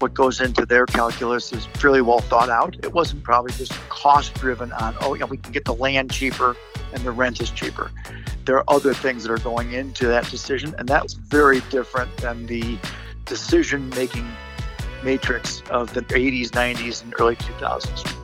what goes into their calculus is fairly well thought out. It wasn't probably just cost driven on, oh, yeah, we can get the land cheaper and the rent is cheaper. There are other things that are going into that decision, and that's very different than the decision making matrix of the 80s, 90s, and early 2000s.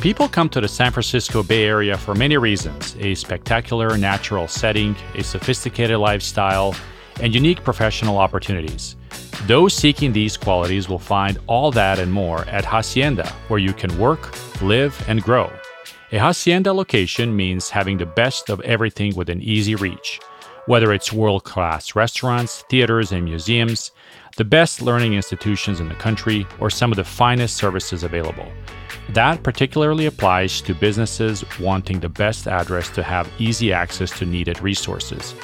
People come to the San Francisco Bay Area for many reasons a spectacular natural setting, a sophisticated lifestyle, and unique professional opportunities. Those seeking these qualities will find all that and more at Hacienda, where you can work, live, and grow. A Hacienda location means having the best of everything within easy reach. Whether it's world class restaurants, theaters, and museums, the best learning institutions in the country, or some of the finest services available. That particularly applies to businesses wanting the best address to have easy access to needed resources,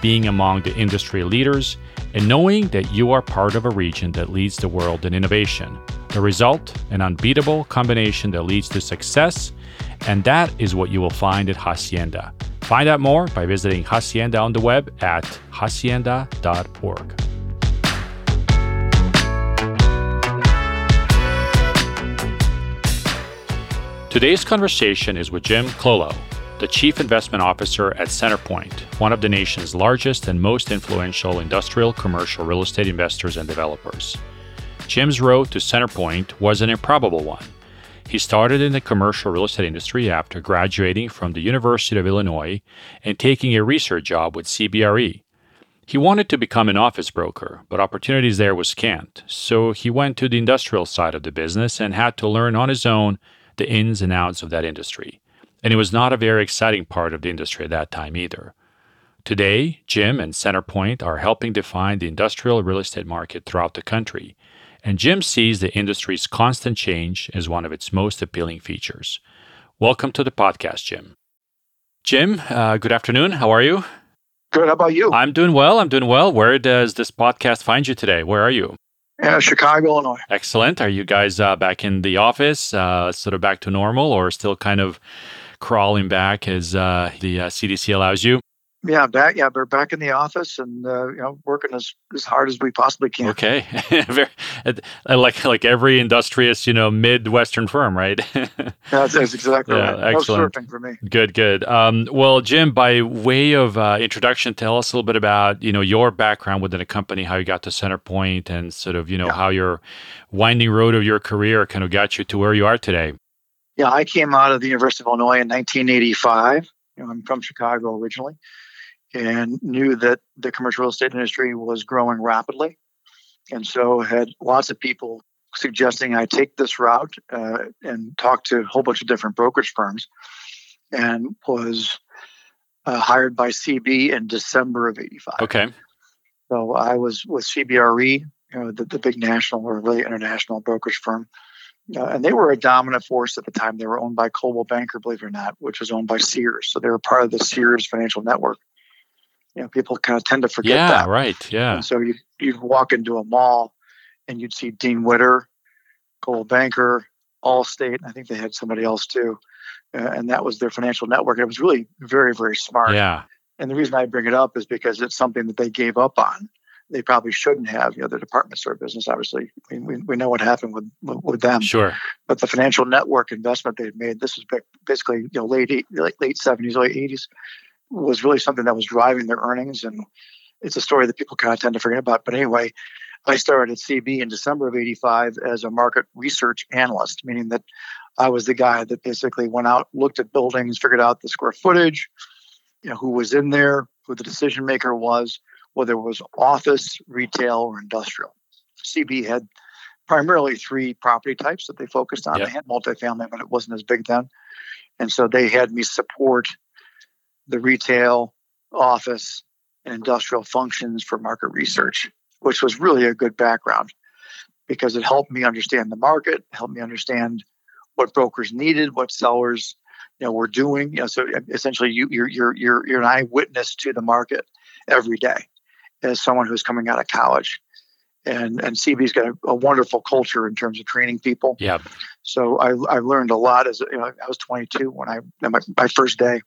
being among the industry leaders, and knowing that you are part of a region that leads the world in innovation. The result, an unbeatable combination that leads to success, and that is what you will find at Hacienda. Find out more by visiting Hacienda on the web at hacienda.org. Today's conversation is with Jim Clewlow, the Chief Investment Officer at Centerpoint, one of the nation's largest and most influential industrial commercial real estate investors and developers. Jim's road to Centerpoint was an improbable one. He started in the commercial real estate industry after graduating from the University of Illinois and taking a research job with CBRE. He wanted to become an office broker, but opportunities there were scant, so he went to the industrial side of the business and had to learn on his own the ins and outs of that industry. And it was not a very exciting part of the industry at that time either. Today, Jim and Centerpoint are helping define the industrial real estate market throughout the country, and Jim sees the industry's constant change as one of its most appealing features. Welcome to the podcast, Jim. Jim, uh, good afternoon. How are you? Good. How about you? I'm doing well. I'm doing well. Where does this podcast find you today? Where are you? Yeah, Chicago, Illinois. Excellent. Are you guys uh, back in the office, uh, sort of back to normal, or still kind of crawling back as uh, the CDC uh, allows you? Yeah, back. Yeah, we're back in the office and uh, you know working as, as hard as we possibly can. Okay, like like every industrious you know midwestern firm, right? that's, that's exactly yeah, right. Excellent. No for me. Good, good. Um, well, Jim, by way of uh, introduction, tell us a little bit about you know your background within a company, how you got to Centerpoint, and sort of you know yeah. how your winding road of your career kind of got you to where you are today. Yeah, I came out of the University of Illinois in 1985. You know, I'm from Chicago originally and knew that the commercial real estate industry was growing rapidly. And so had lots of people suggesting I take this route uh, and talk to a whole bunch of different brokerage firms and was uh, hired by CB in December of 85. Okay. So I was with CBRE, you know, the, the big national or really international brokerage firm. Uh, and they were a dominant force at the time. They were owned by Coldwell Banker, believe it or not, which was owned by Sears. So they were part of the Sears financial network you know, people kind of tend to forget yeah, that. right. Yeah. And so you you'd walk into a mall and you'd see Dean Witter, Coldwell Banker, Allstate. I think they had somebody else too, uh, and that was their financial network. It was really very very smart. Yeah. And the reason I bring it up is because it's something that they gave up on. They probably shouldn't have. You know, the department store business. Obviously, we, we, we know what happened with, with, them. Sure. But the financial network investment they had made. This was basically you know late late late seventies, late eighties was really something that was driving their earnings. And it's a story that people kind of tend to forget about. But anyway, I started at CB in December of 85 as a market research analyst, meaning that I was the guy that basically went out, looked at buildings, figured out the square footage, you know, who was in there, who the decision maker was, whether it was office, retail, or industrial. CB had primarily three property types that they focused on. Yep. They had multifamily, but it wasn't as big then. And so they had me support the retail, office, and industrial functions for market research, which was really a good background because it helped me understand the market, helped me understand what brokers needed, what sellers you know were doing. You know, so essentially, you, you're you're you're you're an eyewitness to the market every day as someone who's coming out of college. And and CB's got a, a wonderful culture in terms of training people. Yeah. So I I learned a lot as you know, I was 22 when I my, my first day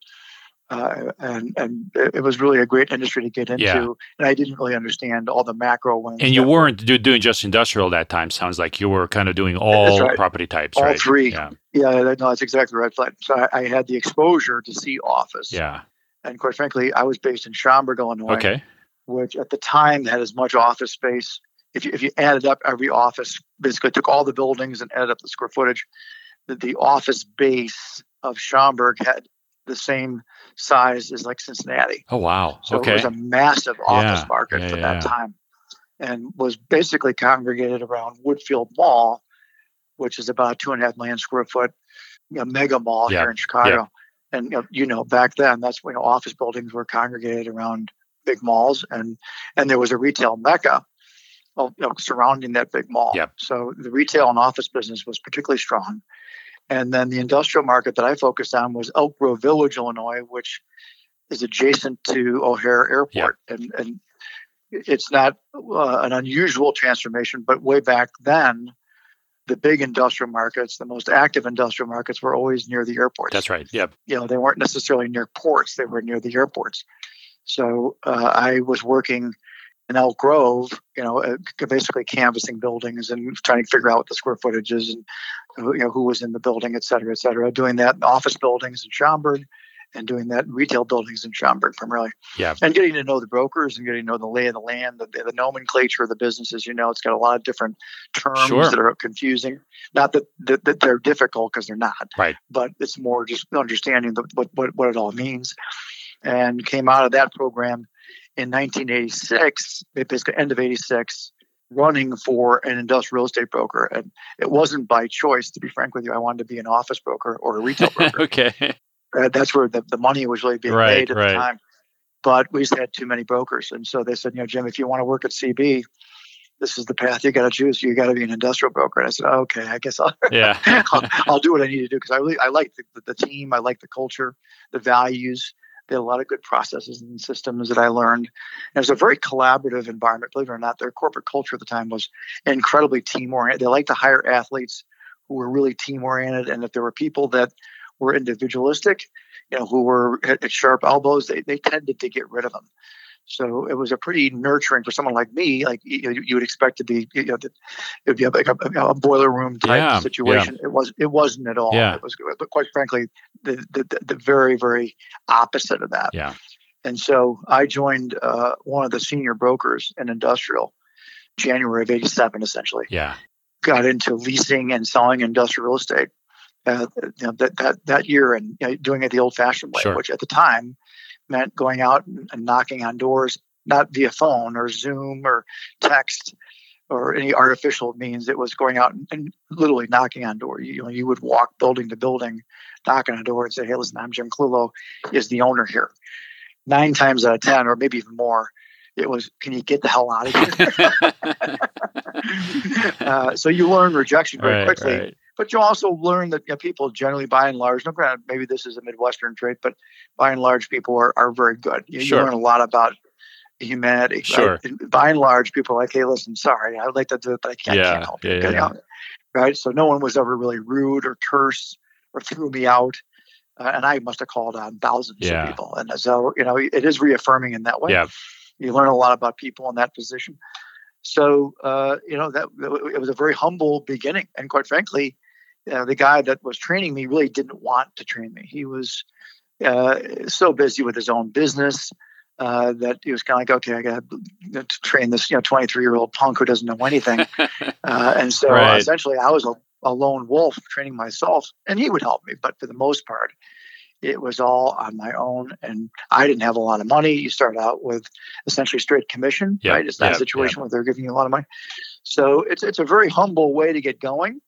Uh, and and it was really a great industry to get into. Yeah. And I didn't really understand all the macro ones. And you weren't do, doing just industrial that time. Sounds like you were kind of doing all right. property types, all right? three. Yeah. Yeah, no, that's exactly right. So I, I had the exposure to see office. Yeah. And quite frankly, I was based in Schaumburg, Illinois, Okay. Which at the time had as much office space. If you, if you added up every office, basically took all the buildings and added up the square footage, the, the office base of Schaumburg had the same size as like Cincinnati. Oh wow. So it was a massive office Yeah, market yeah, for yeah, that time and was basically congregated around Woodfield Mall, which is about two and a half million square foot you know, mega mall here in Chicago. And you know, you know, back then that's when office buildings were congregated around big malls and and there was a retail mecca you know, surrounding that big mall. Yep. So the retail and office business was particularly strong. And then the industrial market that I focused on was Elk Grove Village, Illinois, which is adjacent to O'Hare Airport. And, and it's not uh, an unusual transformation, but way back then, the big industrial markets, the most active industrial markets, were always near the airports. That's right. Yep. You know, they weren't necessarily near ports; they were near the airports. So uh, I was working in Elk Grove, you know, uh, basically canvassing buildings and trying to figure out what the square footage is and who- you know who was in the building, et cetera, et cetera. Doing that in office buildings in Schaumburg and doing that in retail buildings in Schaumburg primarily. Yeah. And getting to know the brokers and getting to know the lay of the land, the, the nomenclature of the businesses. You know, it's got a lot of different terms Sure. that are confusing. Not that, that, that they're difficult because they're not. Right. But it's more just understanding the, what, what, what it all means. And came out of that program in 1986, basically end of 86, running for an industrial real estate broker. And it wasn't by choice, to be frank with you. I wanted to be an office broker or a retail broker. okay. Uh, that's where the, the money was really being Right, made at right. the time. But we just had too many brokers. And so they said, you know, Jim, if you want to work at CB, this is the path you got to choose. You got to be an industrial broker. And I said, okay, I guess I'll, Yeah. I'll, I'll do what I need to do because I really I like the, the team, I like the culture, the values. They had a lot of good processes and systems that I learned. And it was a very collaborative environment. Believe it or not, their corporate culture at the time was incredibly team oriented. They liked to hire athletes who were really team oriented, and if there were people that were individualistic, you know, who were at sharp elbows, they, they tended to get rid of them. So it was a pretty nurturing for someone like me. Like you, know, you would expect to be, you know, that it would be like a, a boiler room type Yeah, situation. It was, it wasn't at all. Yeah. It was, but quite frankly, the, the the very very opposite of that. Yeah. And so I joined uh, one of the senior brokers in industrial, January of '87, essentially Yeah. got into leasing and selling industrial real estate uh, you know, that, that, that year and you know, doing it the old fashioned way, Sure. which at the time meant going out and, knocking on doors, not via phone or Zoom or text or any artificial means. It was going out and, literally knocking on door. You, know, you would walk building to building, knocking on a door and say, Hey, listen, I'm Jim Clewlow, is the owner here. Nine times out of 10, or maybe even more, it was, can you get the hell out of here? uh, so you learn rejection very right. quickly Right. But you also learn that you know, people generally, by and large, no granted, maybe this is a Midwestern trait, but by and large, people are, are very good. You, you learn a lot about humanity. Sure. And by and large, people are like, hey, listen, sorry, I'd like to do it, but I can't, Yeah, can't help you. yeah, yeah, know? Right. So no one was ever really rude or terse or threw me out. Uh, and I must have called on thousands Yeah. of people. And so, you know, it is reaffirming in that way. Yeah. You learn a lot about people in that position. So, uh, you know, that it was a very humble beginning. And quite frankly, uh, the guy that was training me really didn't want to train me. He was uh, so busy with his own business uh, that he was kind of like, okay, I got to train this, you know, 23 year old punk who doesn't know anything. uh, and so Right. essentially, I was a, a lone wolf training myself, and he would help me, but for the most part, it was all on my own, and I didn't have a lot of money. You start out with essentially straight commission, Yeah, right? It's not yeah, a situation where they're giving you a lot of money. So it's it's a very humble way to get going,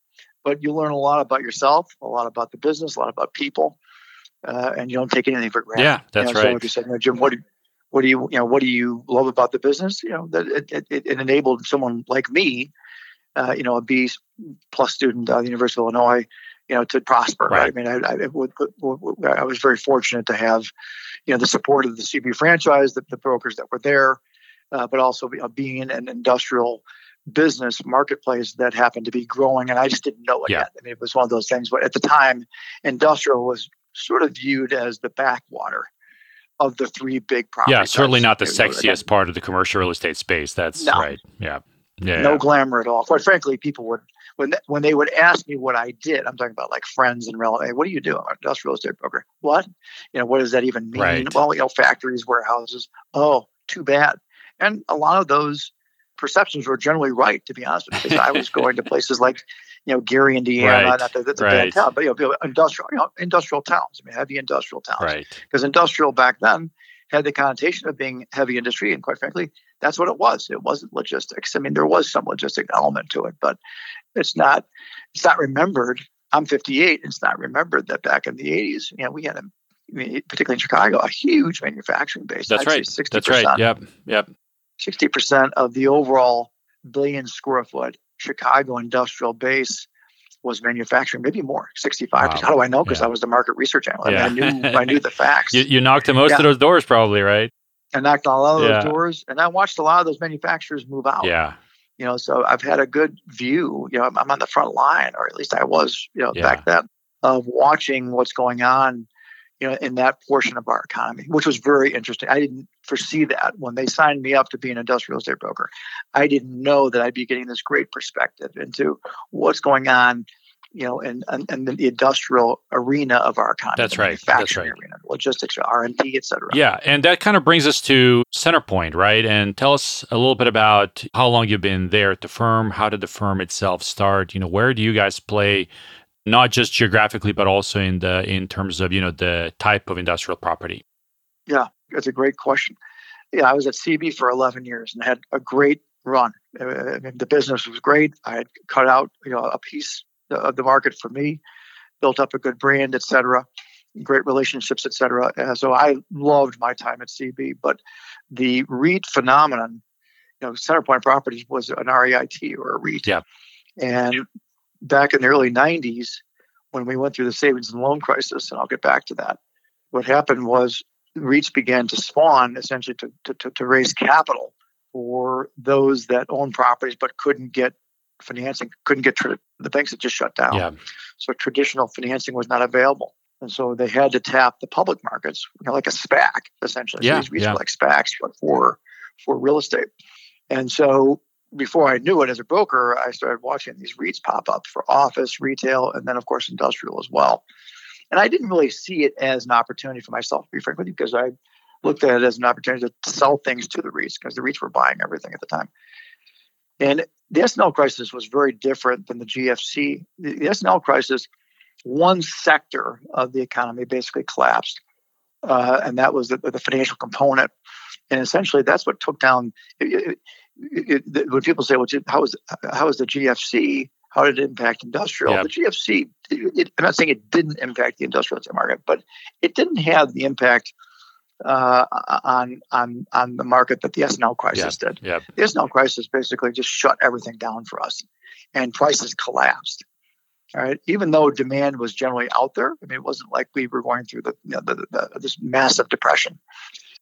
but you learn a lot about yourself, a lot about the business, a lot about people, uh, and you don't take anything for granted. Yeah. That's you know, right. So like you said, you know, Jim, what do, what do you you know what do you love about the business? You know that it, it, it enabled someone like me, uh, you know, a B plus student at the University of Illinois, you know, to prosper. Right. Right. I mean, I, I, would- I was very fortunate to have, you know, the support of the CB franchise, the, the brokers that were there, uh, but also uh, being an industrial business marketplace that happened to be growing, and I just didn't know it Yeah. yet. I mean, it was one of those things. But at the time, industrial was sort of viewed as the backwater of the three big property. Yeah, certainly not the sexiest part of the commercial real estate space. That's No. right. Yeah. Yeah. No yeah. glamour at all. Quite frankly, people would when th- when they would ask me what I did. I'm talking about like friends and relatives. Hey, what do you do? I'm an industrial real estate broker. What? You know, what does that even mean? Right. Well, you know, factories, warehouses. Oh, too bad. And a lot of those perceptions were generally right, to be honest with you. Because I was going to places like, you know, Gary, Indiana. Right. Not that that's a Right. bad town, but you know, industrial, you know, industrial towns. I mean, heavy industrial towns Right. because industrial back then had the connotation of being heavy industry and quite frankly that's what it was it wasn't logistics i mean there was some logistic element to it but it's not it's not remembered i'm 58 it's not remembered that back in the 80s you know we had a I mean, particularly in Chicago, a huge manufacturing base. That's right. 60%, That's right. Yep. Yep. 60% of the overall billion square foot Chicago industrial base was manufacturing, maybe more, 65%. Wow. How do I know? Because Yeah. I was the market research analyst. Yeah. I knew I knew the facts. You, you knocked on most Yeah. of those doors, probably, right? I knocked on a lot of those doors, and I watched a lot of those manufacturers move out. Yeah. You know, so I've had a good view. You know, I'm, I'm on the front line, or at least I was. You know, back then, of watching what's going on. You know, in that portion of our economy, which was very interesting. I didn't foresee that when they signed me up to be an industrial estate broker. I didn't know that I'd be getting this great perspective into what's going on. You know, in, in, in the industrial arena of our economy. That's right. That's right. arena, logistics, R and D, et cetera. Yeah. And that kind of brings us to Centerpoint, right? And tell us a little bit about how long you've been there at the firm. How did the firm itself start? You know, where do you guys play? Not just geographically, but also in the in terms of you know the type of industrial property. Yeah, that's a great question. Yeah, I was at CB for 11 years and had a great run. Uh, I mean, the business was great. I had cut out you know a piece of the market for me, built up a good brand, et cetera, great relationships, et cetera. Uh, so I loved my time at CB. But the REIT phenomenon, you know, Centerpoint Properties was an REIT or a REIT. Yeah. And back in the early 90s, when we went through the savings and loan crisis, and I'll get back to that, what happened was REITs began to spawn essentially to, to, to, to raise capital for those that own properties but couldn't get financing, couldn't get tra- the banks had just shut down. Yeah. So traditional financing was not available. And so they had to tap the public markets, you know, like a SPAC, essentially. Yeah, So these REIts yeah. were like SPACs, but for for real estate. And so before I knew it as a broker, I started watching these REITs pop up for office, retail, and then of course industrial as well. And I didn't really see it as an opportunity for myself, to be frank with you, because I looked at it as an opportunity to sell things to the REITs because the REITs were buying everything at the time. And the S&L crisis was very different than the GFC. The, the S&L crisis, one sector of the economy basically collapsed, uh, and that was the, the financial component. And essentially, that's what took down. It, it, it, when people say, "Well, how was how was the GFC? How did it impact industrial?" Yeah. The GFC. It, I'm not saying it didn't impact the industrial market, but it didn't have the impact uh, on on on the market that the S&L crisis did. Yeah. The S&L crisis basically just shut everything down for us, and prices collapsed. All right, even though demand was generally out there, I mean, it wasn't like we were going through the, you know, the, the this massive depression.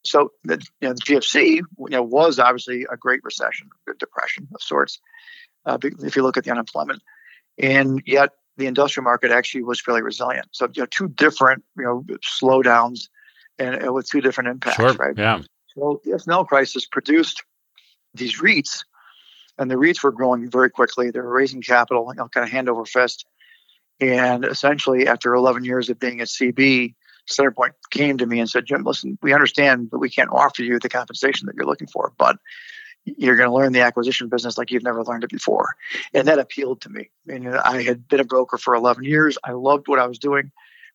So the, you know, the GFC you know, was obviously a great recession, a depression of sorts. Uh, if you look at the unemployment, and yet the industrial market actually was fairly resilient. So you know, two different you know slowdowns, and, and with two different impacts, Sure. right? Yeah. So the S&L crisis produced these REITs, and the REITs were growing very quickly. They were raising capital, you know, kind of hand over fist. And essentially, after 11 years of being at CB, Centerpoint came to me and said, Jim, listen, we understand that we can't offer you the compensation that you're looking for, but you're going to learn the acquisition business like you've never learned it before. And that appealed to me. I mean, I had been a broker for 11 years. I loved what I was doing,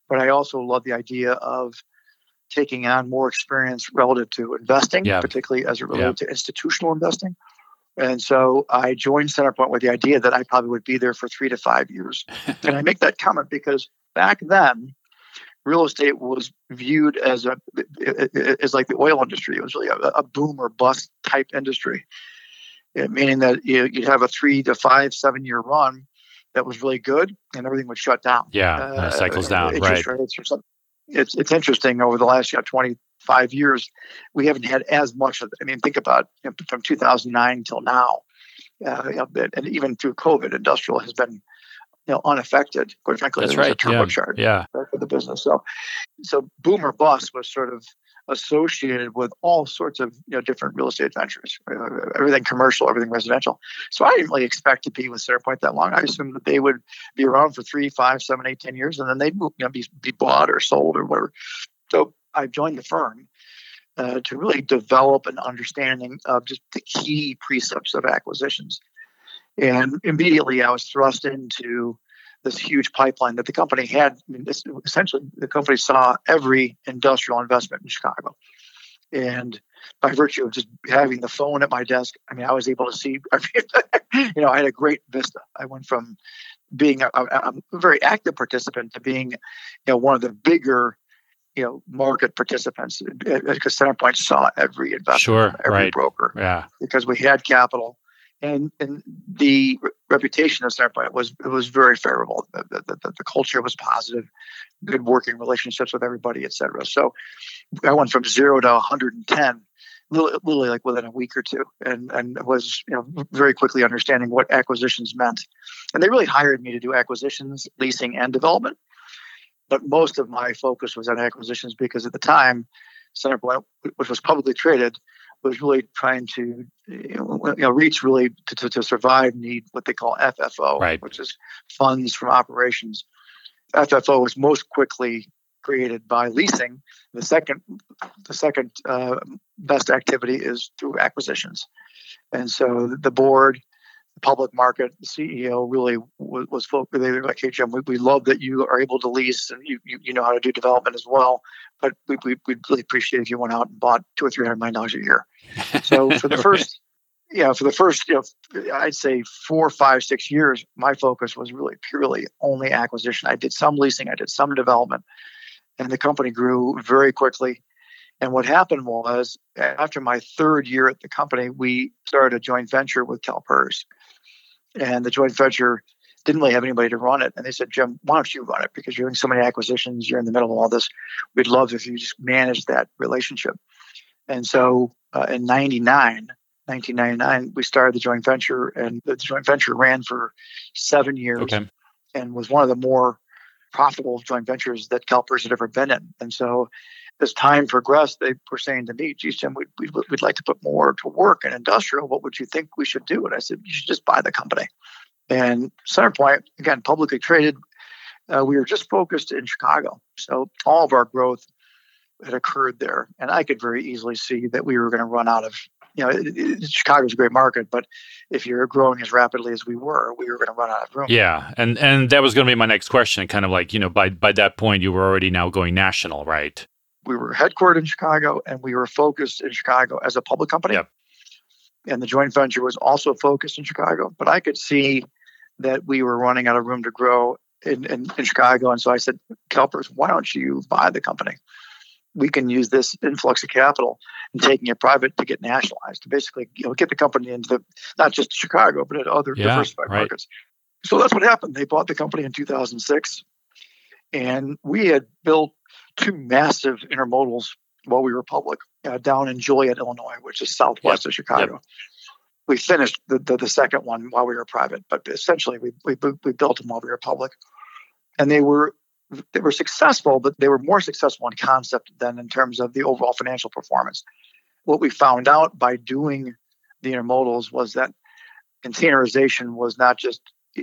but I also loved the idea of taking on more experience relative to investing, Yeah. particularly as it related to institutional investing. And so I joined Centerpoint with the idea that I probably would be there for three to five years. and I make that comment because back then, real estate was viewed as a as like the oil industry. It was really a, a boom or bust type industry, It- meaning that you, you'd have a three to five, seven year run that was really good, and everything would shut down Yeah. Uh, cycles down. Right. interest rates or something. It's it's interesting over the last you know, 25 years, we haven't had as much of. I mean, think about you know, from 2009 till now, uh, and even through COVID, industrial has been you know unaffected. Quite frankly, That's right. a Yeah. Yeah. for the business. So, so boom or bust was sort of associated with all sorts of you know different real estate ventures, everything commercial, everything residential. So I didn't really expect to be with Centerpoint that long. I assumed that they would be around for three, five, seven, eight, ten years, and then they'd you know, be be bought or sold or whatever. So I joined the firm uh, to really develop an understanding of just the key precepts of acquisitions. And immediately I was thrust into this huge pipeline that the company had. I mean, this, essentially, the company saw every industrial investment in Chicago. And by virtue of just having the phone at my desk, I mean, I was able to see, I mean, you know, I had a great vista. I went from being a, a, a very active participant to being, you know, one of the bigger you know market participants because Centerpoint saw every investment, sure, every right. broker, yeah, because we had capital, and and the reputation of Centerpoint was was very favorable. The, the, the, the, culture was positive, good working relationships with everybody, et cetera. So I went from zero to 110 literally like within a week or two and and was you know very quickly understanding what acquisitions meant and they really hired me to do acquisitions leasing and development but most of my focus was on acquisitions because at the time, Centerpoint, which was publicly traded, was really trying to you know, reach really to, to, to, survive need what they call FFO, right. which is funds from operations. FFO was most quickly created by leasing. The second the second uh, best activity is through acquisitions, and so the board public market, the CEO really was, was focused. They were like, "Hey Jim, we, we love that you are able to lease and you, you, you know how to do development as well, but we, we would really appreciate if you went out and bought two or three hundred million dollars a year." So for the first, yeah, for the first, you know, I'd say four, five, six years, my focus was really purely only acquisition. I did some leasing, I did some development, and the company grew very quickly. And what happened was, after my third year at the company, we started a joint venture with CalPERS and the joint venture didn't really have anybody to run it. And they said, Jim, why don't you run it? Because you're doing so many acquisitions, you're in the middle of all this. We'd love if you just manage that relationship. And so uh, in 99, 1999, we started the joint venture, and the joint venture ran for seven years okay. and was one of the more profitable joint ventures that CalPERS had ever been in. And so as time progressed, they were saying to me, geez, Jim, we'd, we'd, we'd like to put more to work in industrial. What would you think we should do? And I said, you should just buy the company. And Centerpoint, again, publicly traded, uh, we were just focused in Chicago. So all of our growth had occurred there. And I could very easily see that we were going to run out of, you know, it, it, Chicago's a great market, but if you're growing as rapidly as we were, we were going to run out of room. Yeah. And and that was going to be my next question. Kind of like, you know, by, by that point, you were already now going national, right? We were headquartered in Chicago and we were focused in Chicago as a public company. Yep. And the joint venture was also focused in Chicago. But I could see that we were running out of room to grow in, in, in Chicago. And so I said, CalPERS, why don't you buy the company? We can use this influx of capital and taking it private to get nationalized, to basically you know, get the company into the, not just Chicago, but at other yeah, diversified right. markets. So that's what happened. They bought the company in 2006. And we had built two massive intermodals while we were public uh, down in Joliet, Illinois, which is southwest yep. of Chicago. Yep. We finished the, the, the, second one while we were private, but essentially we, we, we built them while we were public. And they were they were successful, but they were more successful in concept than in terms of the overall financial performance. What we found out by doing the intermodals was that containerization was not just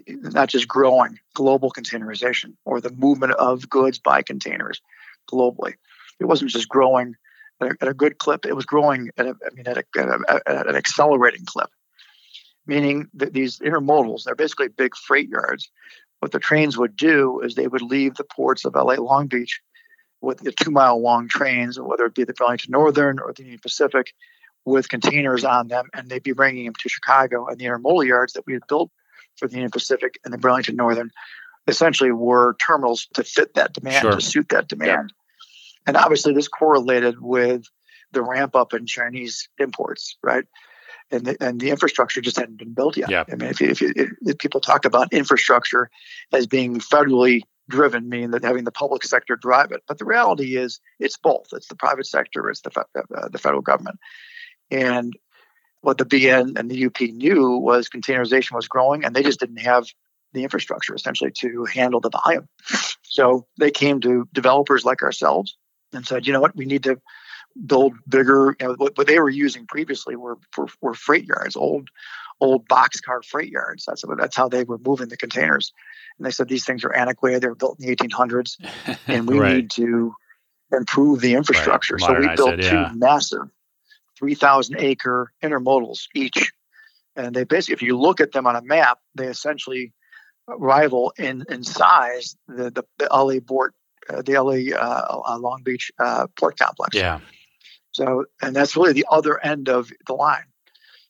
not just growing global containerization or the movement of goods by containers globally. It wasn't just growing at a, at a good clip; it was growing at a, I mean, at, a, at, at an accelerating clip. Meaning that these intermodals, they're basically big freight yards. What the trains would do is they would leave the ports of LA Long Beach with the two mile long trains, whether it be the Burlington Northern or the Union Pacific, with containers on them, and they'd be bringing them to Chicago. And the intermodal yards that we had built for the Union Pacific and the Burlington Northern essentially were terminals to fit that demand, sure. to suit that demand. And obviously, this correlated with the ramp up in Chinese imports, right? And the, and the infrastructure just hadn't been built yet. Yep. I mean, if, you, if, you, if people talk about infrastructure as being federally driven, meaning that having the public sector drive it, but the reality is it's both. It's the private sector, it's the uh, the federal government, and what the BN and the UP knew was containerization was growing, and they just didn't have the infrastructure essentially to handle the volume. So they came to developers like ourselves and said, you know what, we need to build bigger. You know, what, what they were using previously were, were were freight yards, old old boxcar freight yards. That's that's how they were moving the containers. And they said these things are antiquated. They were built in the 1800s, and we Right. need to improve the infrastructure. so we built it, yeah. two massive, 3,000 acre intermodals each. And they basically, if you look at them on a map, they essentially rival in in size the the, the LA port, uh, the LA uh, uh, Long Beach uh, port complex. Yeah. So, and that's really the other end of the line.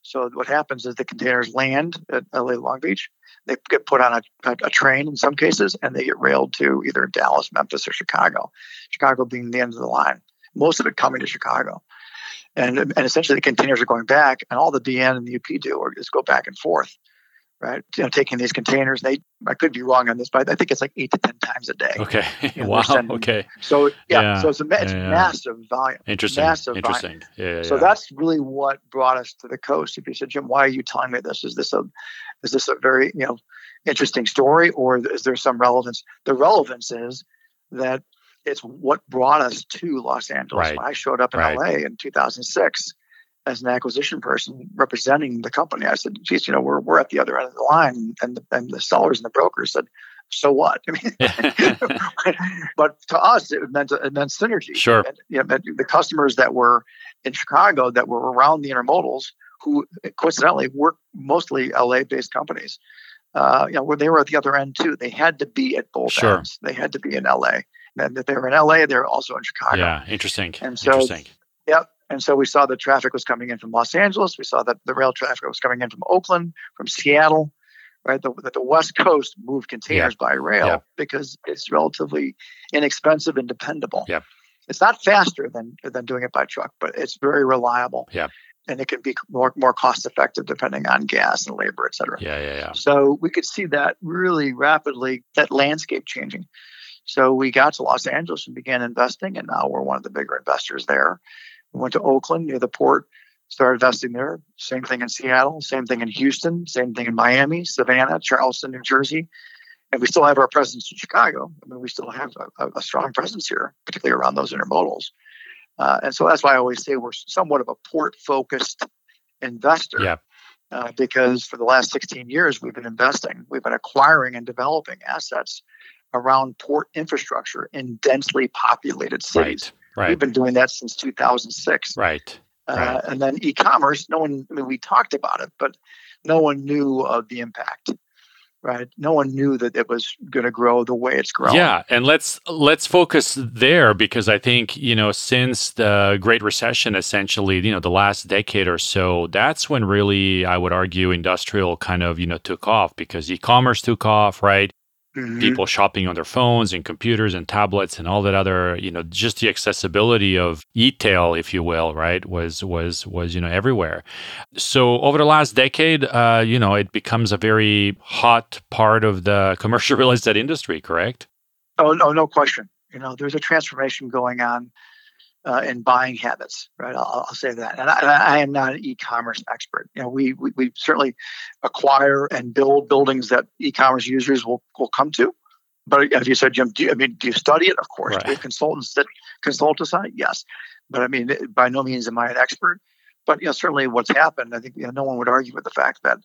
So what happens is the containers land at LA Long Beach. They get put on a, a, a train in some cases, and they get railed to either Dallas, Memphis, or Chicago. Chicago being the end of the line. Most of it coming to Chicago, and and essentially the containers are going back, and all the BN and the UP do just go back and forth, right? You know, taking these containers. They I could be wrong on this, but I think it's like eight to ten times a day. Okay. Yeah, wow. sending- Okay. So yeah, Yeah, so it's, a, it's yeah, massive volume. Interesting. Massive volume. Interesting. Yeah. yeah, So that's really what brought us to the coast. If you said, Jim, why are you telling me this? Is this a is this a very you know interesting story, or is there some relevance? The relevance is that it's what brought us to Los Angeles. Right. When I showed up in Right. LA in 2006 as an acquisition person representing the company, I said, "Geez, you know, we're we're at the other end of the line," and the, and the sellers and the brokers said. So what? I mean, but to us, it meant it meant synergy. Sure. And, you know, the customers that were in Chicago that were around the intermodals, who coincidentally work mostly LA-based companies. Uh, you know, where they were at the other end too. They had to be at both Sure. ends. They had to be in LA. And if they were in LA, they were also in Chicago. yeah. Interesting. And so- Interesting. Yep. And so we saw the traffic was coming in from Los Angeles. We saw that the rail traffic was coming in from Oakland, from Seattle, right? The, that the West Coast moved containers by rail Yeah. because it's relatively inexpensive and dependable. Yep. It's not faster than than doing it by truck, but it's very reliable. Yep. And it can be more more cost effective depending on gas and labor, et cetera. Yeah. Yeah. Yeah. So we could see that really rapidly, that landscape changing. So we got to Los Angeles and began investing, and now we're one of the bigger investors there. We went to Oakland near the port, started investing there. Same thing in Seattle, same thing in Houston, same thing in Miami, Savannah, Charleston, New Jersey. And we still have our presence in Chicago. I mean, we still have a, a strong presence here, particularly around those intermodals. Uh, and so that's why I always say we're somewhat of a port focused investor Yeah. uh, because for the last 16 years we've been investing we've been acquiring and developing assets around port infrastructure in densely populated cities Right. We've been doing that since 2006 Right. uh, right. and then e-commerce no one i mean we talked about it but no one knew of the impact right no one knew that it was going to grow the way it's growing Yeah, and let's let's focus there because I think you know since the Great Recession, essentially, you know, the last decade or so, that's when really I would argue industrial kind of you know took off because e-commerce took off, right? Mhm. People shopping on their phones and computers and tablets and all that other, you know, just the accessibility of e-tail, if you will, right, was was was you know everywhere. So over the last decade, uh, you know, it becomes a very hot part of the commercial real estate industry, correct? Oh no, no question. You know, there's a transformation going on uh, in buying habits, right? I'll, I'll say that. And I, and I am not an e-commerce expert. You know, we, we we certainly acquire and build buildings that e-commerce users will will come to. But as you said, Jim, do you, I mean, do you study it? Of course. Do we have consultants that consult us on it? Yes. But I mean, by no means am I an expert. But you know, certainly what's happened, I think you know, no one would argue with the fact that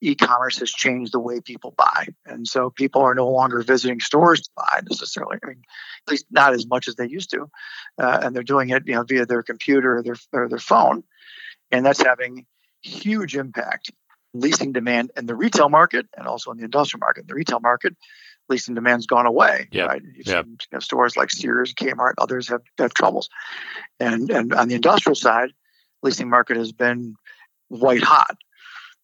e-commerce has changed the way people buy, and so people are no longer visiting stores to buy necessarily. I mean, at least not as much as they used to, uh, and they're doing it, you know, via their computer or their or their phone, and that's having huge impact. Leasing demand in the retail market and also in the industrial market. In the retail market, leasing demand's gone away. Yep. Right? You've Yep. seen you know, stores like Sears, Kmart, others have, have troubles, and and on the industrial side, leasing market has been white hot.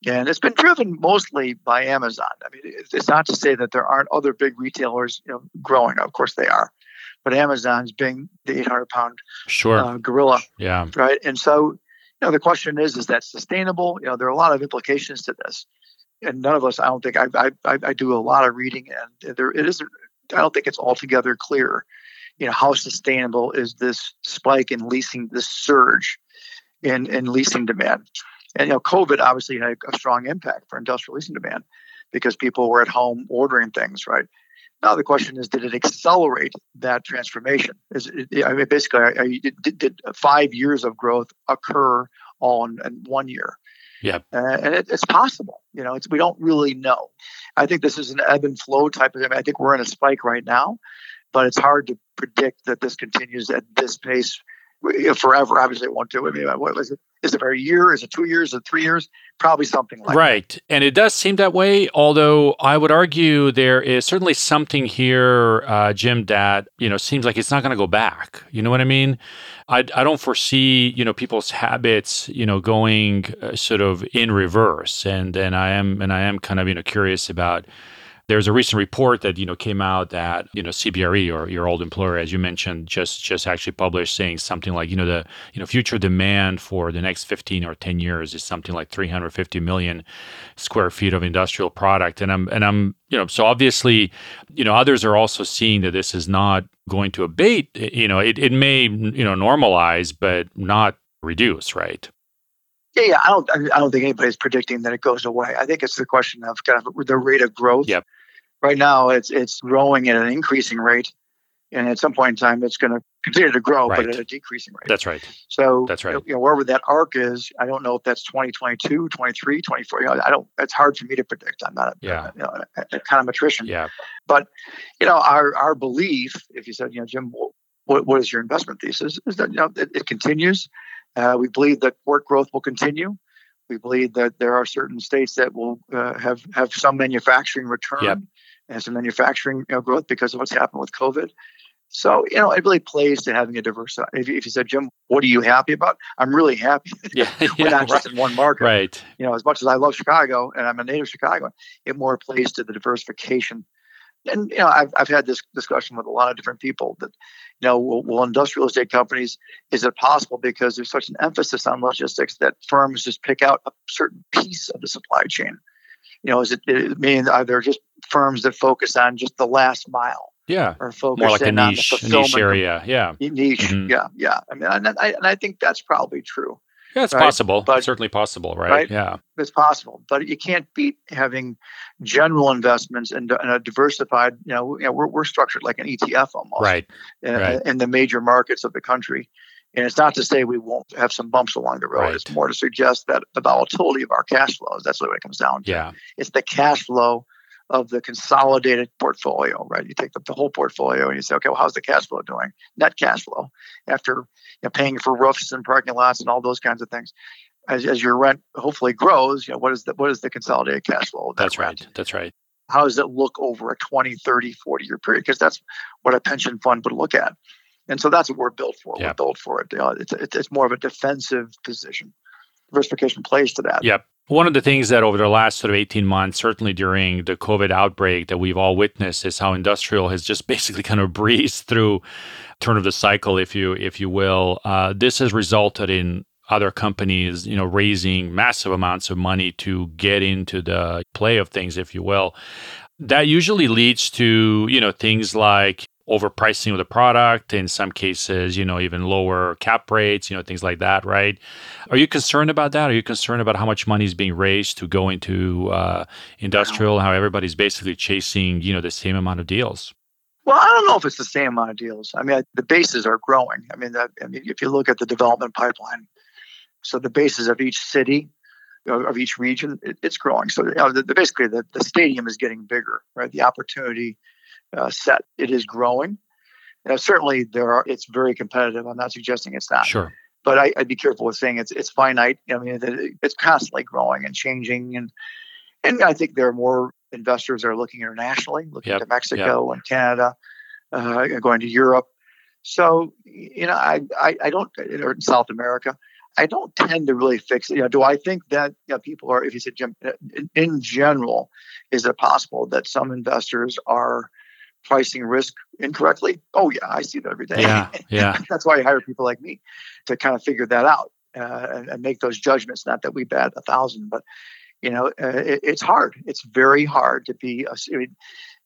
And it's been driven mostly by Amazon. I mean, it's not to say that there aren't other big retailers you know, growing. Of course, they are. But Amazon's being the 800 pound Sure. uh, gorilla, yeah. right? And so, you know, the question is, is that sustainable? You know, there are a lot of implications to this. And none of us, I don't think, I, I, I I do a lot of reading, and there it isn't, I don't think it's altogether clear, you know, how sustainable is this spike in leasing, this surge in, in leasing demand. And you know, COVID obviously had a strong impact for industrial leasing demand because people were at home ordering things, right? Now the question is, did it accelerate that transformation? Is it, I mean, basically, did, did, five years of growth occur all in, in one year? Yeah, uh, and it, it's possible. You know, it's we don't really know. I think this is an ebb and flow type of. I, mean, I think we're in a spike right now, but it's hard to predict that this continues at this pace forever. Obviously, it won't do. I mean, what was it? Is it a year? Is it two years? Is it three years? Probably something like right. That. Right. And it does seem that way, although I would argue there is certainly something here, uh, Jim, that, you know, seems like it's not going to go back. You know what I mean? I, I don't foresee, you know, people's habits, you know, going uh, sort of in reverse. And, and I am, and I am kind of, you know, curious about, there's a recent report that you know came out that you know CBRE or your old employer, as you mentioned, just just actually published saying something like you know the you know future demand for the next 15 or 10 years is something like 350 million square feet of industrial product, and I'm and I'm you know so obviously you know others are also seeing that this is not going to abate. You know it it may you know normalize, but not reduce, right? Yeah, yeah. I don't. I don't think anybody's predicting that it goes away. I think it's the question of kind of the rate of growth. Yep right now it's it's growing at an increasing rate and at some point in time it's going to continue to grow right. but at a decreasing rate. That's right. So that's right. you know wherever that arc is i don't know if that's 2022 23 24 you know, i don't it's hard for me to predict. I'm not a, yeah. you know, a, a kind of matrician yeah. But you know our our belief if you said you know jim what, what is your investment thesis is that you know it, it continues. Uh, we believe that port growth will continue. We believe that there are certain states that will uh, have have some manufacturing return. yep and some manufacturing you know, growth because of what's happened with COVID. So, you know, it really plays to having a diverse. If you, if you said, Jim, what are you happy about? I'm really happy. Yeah, We're yeah, not right. just in one market. Right. You know, as much as I love Chicago and I'm a native Chicagoan, it more plays to the diversification. And, you know, I've, I've had this discussion with a lot of different people that, you know, will, will industrial estate companies, is it possible because there's such an emphasis on logistics that firms just pick out a certain piece of the supply chain? You know, is it, it mean are there just firms that focus on just the last mile? Yeah. Or focus more like a niche, niche area. Yeah. Niche. Mhm. Yeah. Yeah. I mean, and I, and I think that's probably true. Yeah, it's Right, possible. but- certainly possible, right? right? Yeah. It's possible, but you can't beat having general investments and, and a diversified. You know, you know, we're we're structured like an ETF almost, Right. in, right. in the major markets of the country. And it's not to say we won't have some bumps along the road. Right. It's more to suggest that the volatility of our cash flows. That's what it comes down to. Yeah. It's the cash flow of the consolidated portfolio, right? You take the, the whole portfolio and you say, okay, well, how's the cash flow doing? Net cash flow after you know, paying for roofs and parking lots and all those kinds of things. As, as your rent hopefully grows, you know, what is the what is the consolidated cash flow? That That's rent? right. That's right. how does it look over a 20 30 40 year period because that's what a pension fund would look at and so that's what we're built for we're built for it you know, it's, it's, it's more of a defensive position diversification plays to that Yep. One of the things that over the last sort of 18 months, certainly during the COVID outbreak that we've all witnessed is how industrial has just basically kind of breezed through turn of the cycle, if you if you will. Uh, this has resulted in other companies, you know, raising massive amounts of money to get into the play of things, if you will. That usually leads to, you know, things like overpricing of the product, in some cases, you know, even lower cap rates, you know, things like that, right? Are you concerned about that? Are you concerned about how much money is being raised to go into uh, industrial, how everybody's basically chasing, you know, the same amount of deals? well i don't know if it's the same amount of deals i mean the bases are growing i mean that, i mean if you look at the development pipeline so the bases of each city of of each region it, it's growing so you know, the, the, basically the, the stadium is getting bigger right the opportunity uh, set it is growing now, certainly there are it's very competitive i'm not suggesting it's not Sure. but I, I'd be careful with saying it's it's finite. I mean, it's constantly growing and changing, and and I think there are more investors that are looking internationally, looking Yep, to Mexico and Canada, uh, going to Europe. So you know, I I, I don't or in South America. I don't tend to really fix it. You know, do I think that you know, people are? If you said Jim, in, in general, is it possible that some investors are pricing risk incorrectly? Oh yeah, I see that every day. Yeah. Yeah. That's why I hire people like me to kind of figure that out uh, and, and make those judgments. Not that we bat a thousand, but you know, uh, it, it's hard. It's very hard to be. A, I mean,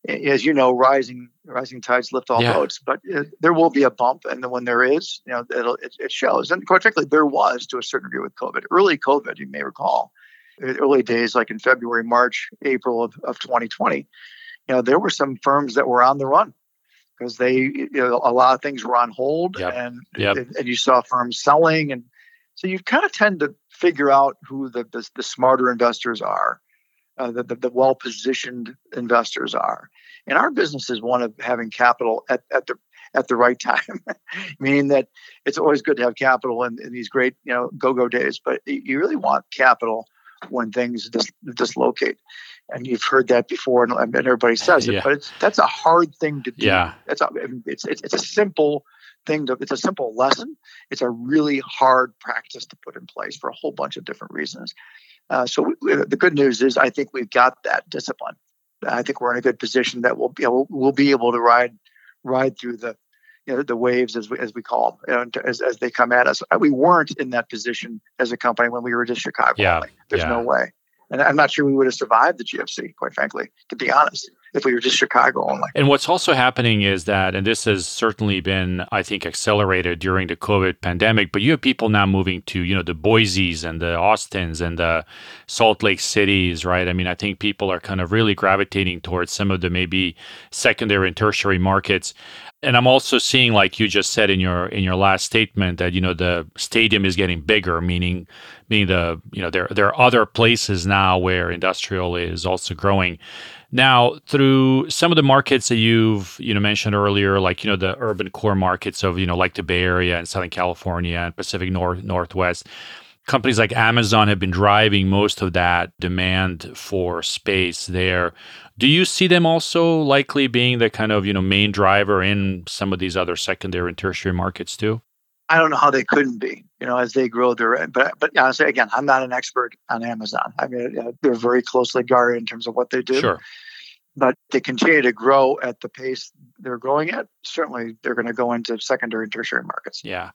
as you know, rising rising tides lift all Yeah. boats. But uh, there will be a bump, and then when there is, you know, it'll, it, it shows. And quite frankly, there was to a certain degree with COVID. Early COVID, you may recall, early days like in February, March, April of, of 2020 you know, there were some firms that were on the run because they, you know, a lot of things were on hold, Yep. and Yep. and you saw firms selling, and so you kind of tend to figure out who the the, the smarter investors are, uh, the, the the well positioned investors are, and our business is one of having capital at at the at the right time, meaning that it's always good to have capital in, in these great you know go go days, but you really want capital when things dis- dislocate, and you've heard that before, and, and everybody says it, Yeah. but it's that's a hard thing to do. Yeah. That's a, it's, it's it's a simple thing to it's a simple lesson. It's a really hard practice to put in place for a whole bunch of different reasons. Uh, so we, we- the good news is I think we've got that discipline. I think we're in a good position that we'll be able, we'll be able to ride ride through the you know the waves as we as we call them you know, as as they come at us. We weren't in that position as a company when we were just Chicago. Yeah, only. There's yeah. no way. And I'm not sure we would have survived the GFC, quite frankly, to be honest, if we were just Chicago only. And what's also happening is that, and this has certainly been, I think, accelerated during the COVID pandemic, but you have people now moving to, you know, the Boise's and the Austins and the Salt Lake Cities, right? I mean, I think people are kind of really gravitating towards some of the maybe secondary and tertiary markets. And I'm also seeing, like you just said in your in your last statement, that you know the stadium is getting bigger, meaning meaning the you know there there are other places now where industrial is also growing. Now, through some of the markets that you've you know mentioned earlier, like you know the urban core markets of you know like the Bay Area and Southern California and Pacific North Northwest, companies like Amazon have been driving most of that demand for space there. Do you see them also likely being the kind of you know main driver in some of these other secondary and tertiary markets too? I don't know how they couldn't be, you know, as they grow their. But but honestly, again, I'm not an expert on Amazon. I mean, they're very closely guarded in terms of what they do. Sure. But they continue to grow at the pace they're growing at. Certainly, they're going to go into secondary and tertiary markets. Yeah.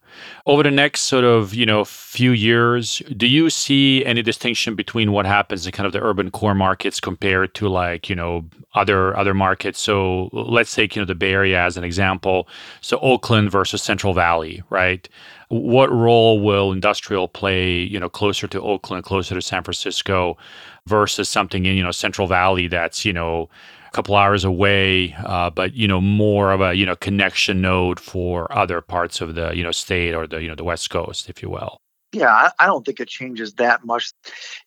Over the next sort of, you know, few years, do you see any distinction between what happens in kind of the urban core markets compared to like, you know, other other markets? So let's take, you know, the Bay Area as an example. So Oakland versus Central Valley, right? What role will industrial play, you know, closer to Oakland, closer to San Francisco versus something in, you know, Central Valley that's, you know, a couple hours away, uh, but you know more of a you know connection node for other parts of the you know state or the you know the West Coast, if you will. Yeah, I, I don't think it changes that much.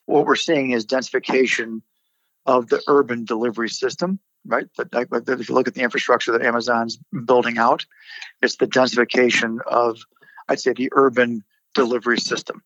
What we're seeing is densification of the urban delivery system, right? But like, like if you look at the infrastructure that Amazon's building out, it's the densification of, I'd say, the urban delivery system.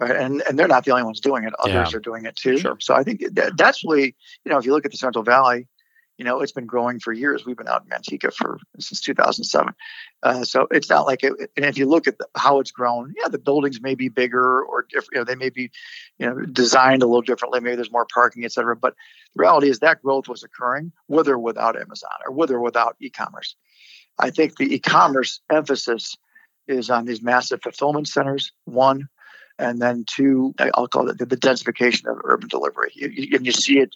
Right, and and they're not the only ones doing it; others Yeah. are doing it too. Sure. So I think that, that's really, you know, if you look at the Central Valley, you know, it's been growing for years. We've been out in Manteca for since 2007. Uh, so it's not like it. And if you look at the, how it's grown, yeah, the buildings may be bigger or different. You know, they may be, you know, designed a little differently. Maybe there's more parking, et cetera. But the reality is that growth was occurring with or without Amazon or with or without e-commerce. I think the e-commerce emphasis is on these massive fulfillment centers. One, and then two, I'll call it the, the densification of urban delivery. You, you, and you see it.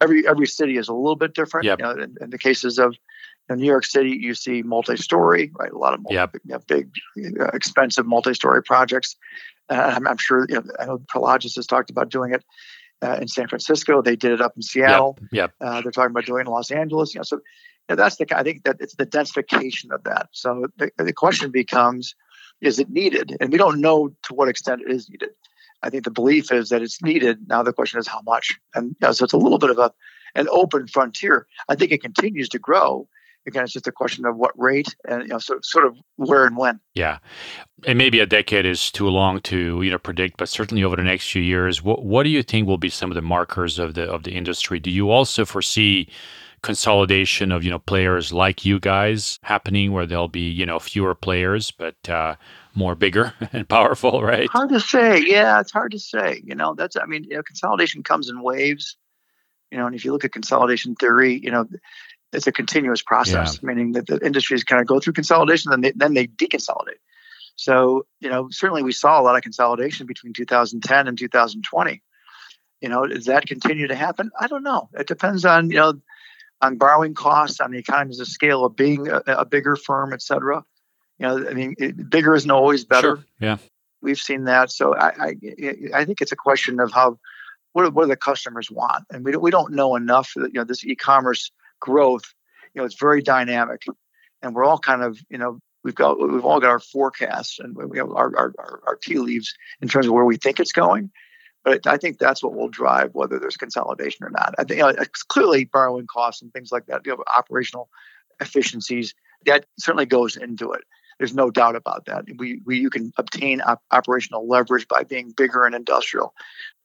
Every every city is a little bit different. Yep. You know, in, in the cases of in New York City, you see multi-story, right? A lot of multi, Yep. you know, big, uh, expensive multi-story projects. Uh, I'm, I'm sure. You know, I know Prologis has talked about doing it uh, in San Francisco. They did it up in Seattle. Yep. Uh, they're talking about doing it in Los Angeles. You know, so you know, that's the. I think that it's the densification of that. So the, the question becomes, is it needed? And we don't know to what extent it is needed. I think the belief is that it's needed. Now the question is how much. And you know, so it's a little bit of a an open frontier. I think it continues to grow. Again, it's just a question of what rate and you know, sort sort of where and when. Yeah, and maybe a decade is too long to you know predict, but certainly over the next few years, what what do you think will be some of the markers of the of the industry? Do you also foresee consolidation of you know players like you guys happening, where there'll be you know fewer players but uh, more bigger and powerful, right? Hard to say. Yeah, it's hard to say. You know, that's I mean, you know, consolidation comes in waves. You know, and if you look at consolidation theory, you know, it's a continuous process, meaning that the industries kind of go through consolidation, then they then they deconsolidate. So, you know, certainly we saw a lot of consolidation between 2010 and 2020. You know, does that continue to happen? I don't know. It depends on you know on borrowing costs, on the economies of scale of being a, a bigger firm, et cetera. You know, I mean, it, bigger isn't always better Sure. Yeah. we've seen that. So I, I, I think it's a question of how, what, what do the customers want? And we don't, we don't know enough. that, You know, this e-commerce growth, you know, it's very dynamic, and we're all kind of, you know, we've got we've all got our forecasts and we have our our, our tea leaves in terms of where we think it's going. But I think that's what will drive whether there's consolidation or not. I think you know, it's clearly borrowing costs and things like that, you know, operational efficiencies. That certainly goes into it. There's no doubt about that. We, we you can obtain op- operational leverage by being bigger and industrial.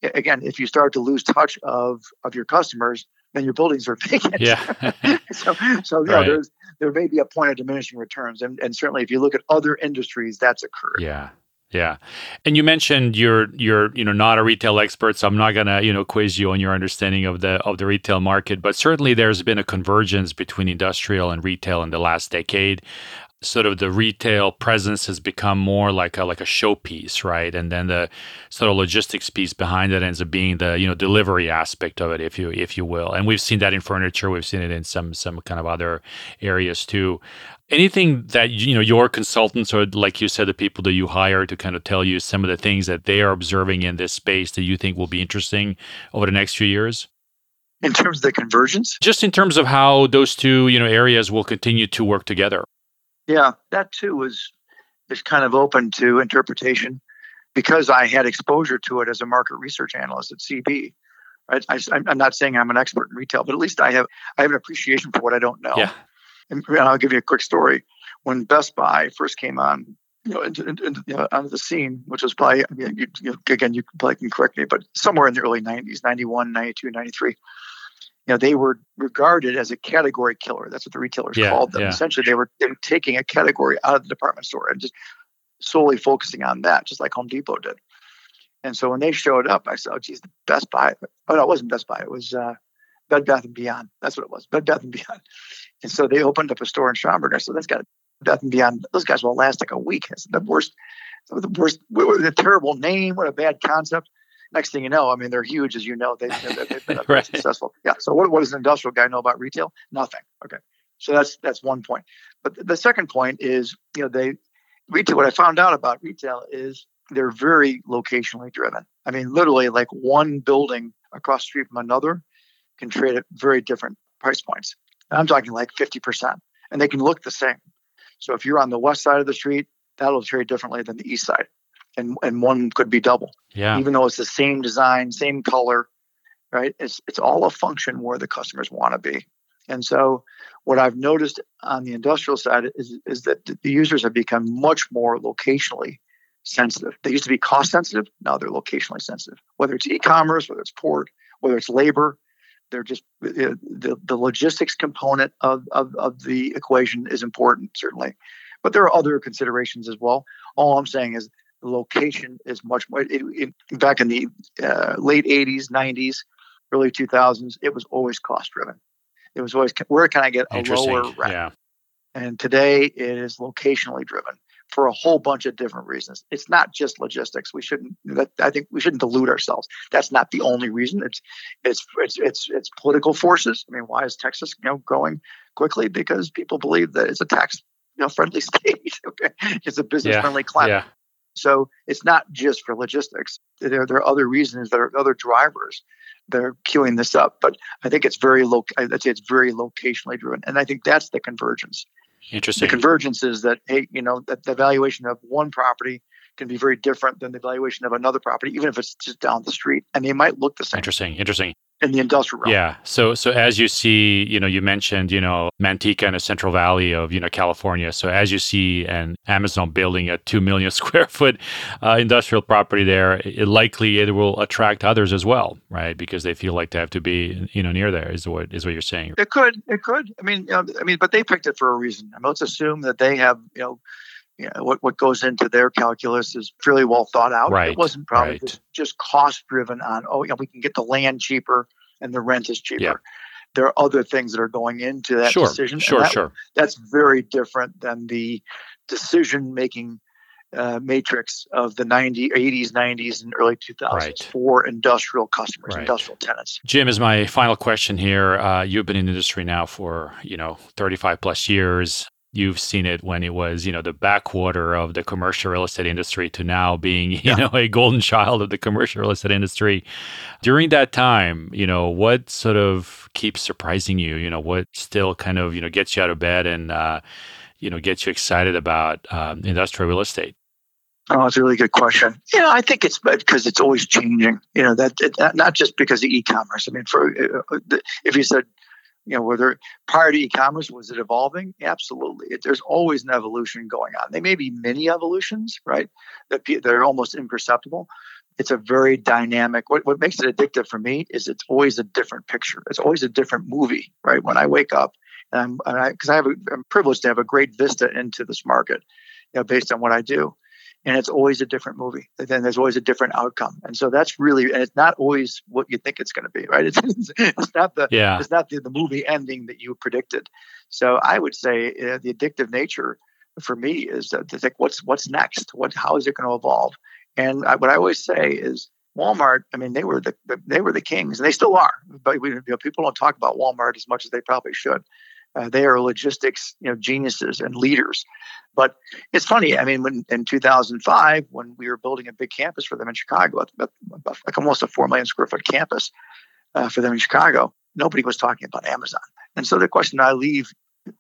Again, if you start to lose touch of of your customers, then your buildings are vacant. Yeah. so so you know, there's there may be a point of diminishing returns, and and certainly if you look at other industries, that's occurred. Yeah. Yeah. And you mentioned you're you're you know not a retail expert, so I'm not gonna you know quiz you on your understanding of the of the retail market, but certainly there's been a convergence between industrial and retail in the last decade sort of the retail presence has become more like a like a showpiece, right? And then the sort of logistics piece behind it ends up being the you know delivery aspect of it, if you if you will. And we've seen that in furniture, we've seen it in some some kind of other areas too. Anything that you know your consultants or like you said, the people that you hire to kind of tell you some of the things that they are observing in this space that you think will be interesting over the next few years? In terms of the convergence? Just in terms of how those two, you know, areas will continue to work together. Yeah, that too was is kind of open to interpretation because I had exposure to it as a market research analyst at CB. Right? I, am not saying I'm an expert in retail, but at least I have I have an appreciation for what I don't know. Yeah. And I'll give you a quick story. When Best Buy first came on, you know, into, into, you know, onto the scene, which was probably, I mean, you, you, again, you probably can correct me, but somewhere in the early 90s, 91, 92, 93, you know, they were regarded as a category killer. That's what the retailers yeah, called them. Yeah. Essentially, they were, they were taking a category out of the department store and just solely focusing on that, just like Home Depot did. And so when they showed up, I said, "Oh, geez, the Best Buy." Oh no, it wasn't Best Buy. It was uh, Bed Bath and Beyond. That's what it was, Bed Bath and Beyond. And so they opened up a store in Schaumburg. I said, "That's got Bath and Beyond. Those guys will last like a week." It's the worst. The worst. What a terrible name. What a bad concept next thing you know, I mean, they're huge, as you know. They, have been right. successful. Yeah. So what, what does an industrial guy know about retail? Nothing. Okay. So that's that's one point. But the second point is, you know, they retail. What I found out about retail is they're very locationally driven. I mean, literally, like one building across the street from another can trade at very different price points. I'm talking like 50%, and they can look the same. So if you're on the west side of the street, that'll trade differently than the east side and and one could be double. Yeah. Even though it's the same design, same color, right? It's it's all a function where the customers want to be. And so what I've noticed on the industrial side is is that the users have become much more locationally sensitive. They used to be cost sensitive, now they're locationally sensitive. Whether it's e-commerce, whether it's port, whether it's labor, they're just the, the, the logistics component of, of, of the equation is important, certainly. But there are other considerations as well. All I'm saying is location is much more. It, it, back in the uh, late 80s, 90s, early 2000s, it was always cost driven. It was always where can I get a lower rent? Yeah. And today it is locationally driven for a whole bunch of different reasons. It's not just logistics. We shouldn't. I think we shouldn't delude ourselves. That's not the only reason. It's it's it's it's it's political forces. I mean, why is Texas you know growing quickly? Because people believe that it's a tax you know friendly state. okay, it's a business friendly yeah. climate. Yeah. So it's not just for logistics. There, there are other reasons, there are other drivers that are queuing this up. But I think it's very low. I'd say it's very locationally driven, and I think that's the convergence. Interesting. The convergence is that hey, you know, that the valuation of one property can be very different than the valuation of another property, even if it's just down the street, and they might look the same. Interesting. Interesting in the industrial realm. Yeah. So so as you see, you know, you mentioned, you know, Manteca in the Central Valley of, you know, California. So as you see an Amazon building a 2 million square foot uh, industrial property there, it, likely it will attract others as well, right? Because they feel like they have to be, you know, near there is what is what you're saying. It could. It could. I mean, you know, I mean, but they picked it for a reason. I mean, let's assume that they have, you know, you know, what, what goes into their calculus is fairly well thought out. Right, it wasn't probably right. just, just cost driven on, oh, you know, we can get the land cheaper and the rent is cheaper. Yeah. There are other things that are going into that sure, decision. Sure, that, sure. That's very different than the decision making uh, matrix of the 90s, 80s, 90s, and early 2000s right. for industrial customers, right. industrial tenants. Jim is my final question here. Uh, you've been in the industry now for you know 35 plus years you've seen it when it was, you know, the backwater of the commercial real estate industry to now being, you Yeah. know, a golden child of the commercial real estate industry. During that time, you know, what sort of keeps surprising you? You know, what still kind of, you know, gets you out of bed and, uh, you know, gets you excited about um, industrial real estate? Oh, it's a really good question. You know, I think it's because it's always changing. You know, that it, not just because of e-commerce. I mean, for uh, if you said, you know, whether prior to e-commerce was it evolving? Absolutely. It, there's always an evolution going on. They may be mini evolutions, right? That they're almost imperceptible. It's a very dynamic. What what makes it addictive for me is it's always a different picture. It's always a different movie, right? When I wake up, and I'm because I, have a, I'm privileged to have a great vista into this market, you know, based on what I do and it's always a different movie. Then there's always a different outcome, and so that's really, and it's not always what you think it's going to be, right? It's, it's not the Yeah. it's not the, the movie ending that you predicted. So I would say uh, the addictive nature for me is that to think what's what's next, what how is it going to evolve? And I, what I always say is Walmart. I mean, they were the, the they were the kings, and they still are. But we, you know, people don't talk about Walmart as much as they probably should. Uh, they are logistics, you know, geniuses and leaders. But it's funny. I mean, when in 2005, when we were building a big campus for them in Chicago, about, about, like almost a four million square foot campus uh, for them in Chicago, nobody was talking about Amazon. And so the question I leave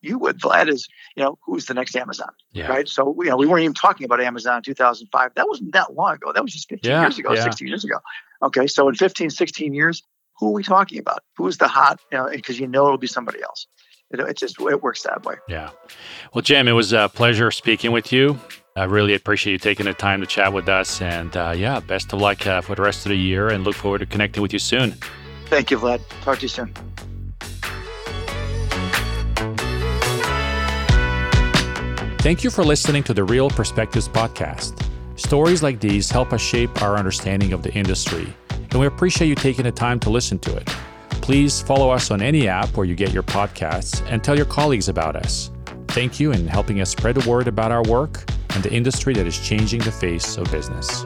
you with, Vlad, is you know who's the next Amazon, Yeah. right? So you know we weren't even talking about Amazon in 2005. That wasn't that long ago. That was just 15 Yeah, years ago, yeah. 16 years ago. Okay, so in 15, 16 years, who are we talking about? Who's the hot? You know, because you know it'll be somebody else. It, it just it works that way. Yeah. Well, Jim, it was a pleasure speaking with you. I really appreciate you taking the time to chat with us. And uh, yeah, best of luck uh, for the rest of the year and look forward to connecting with you soon. Thank you, Vlad. Talk to you soon. Thank you for listening to the Real Perspectives podcast. Stories like these help us shape our understanding of the industry, and we appreciate you taking the time to listen to it. Please follow us on any app where you get your podcasts and tell your colleagues about us. Thank you in helping us spread the word about our work and the industry that is changing the face of business.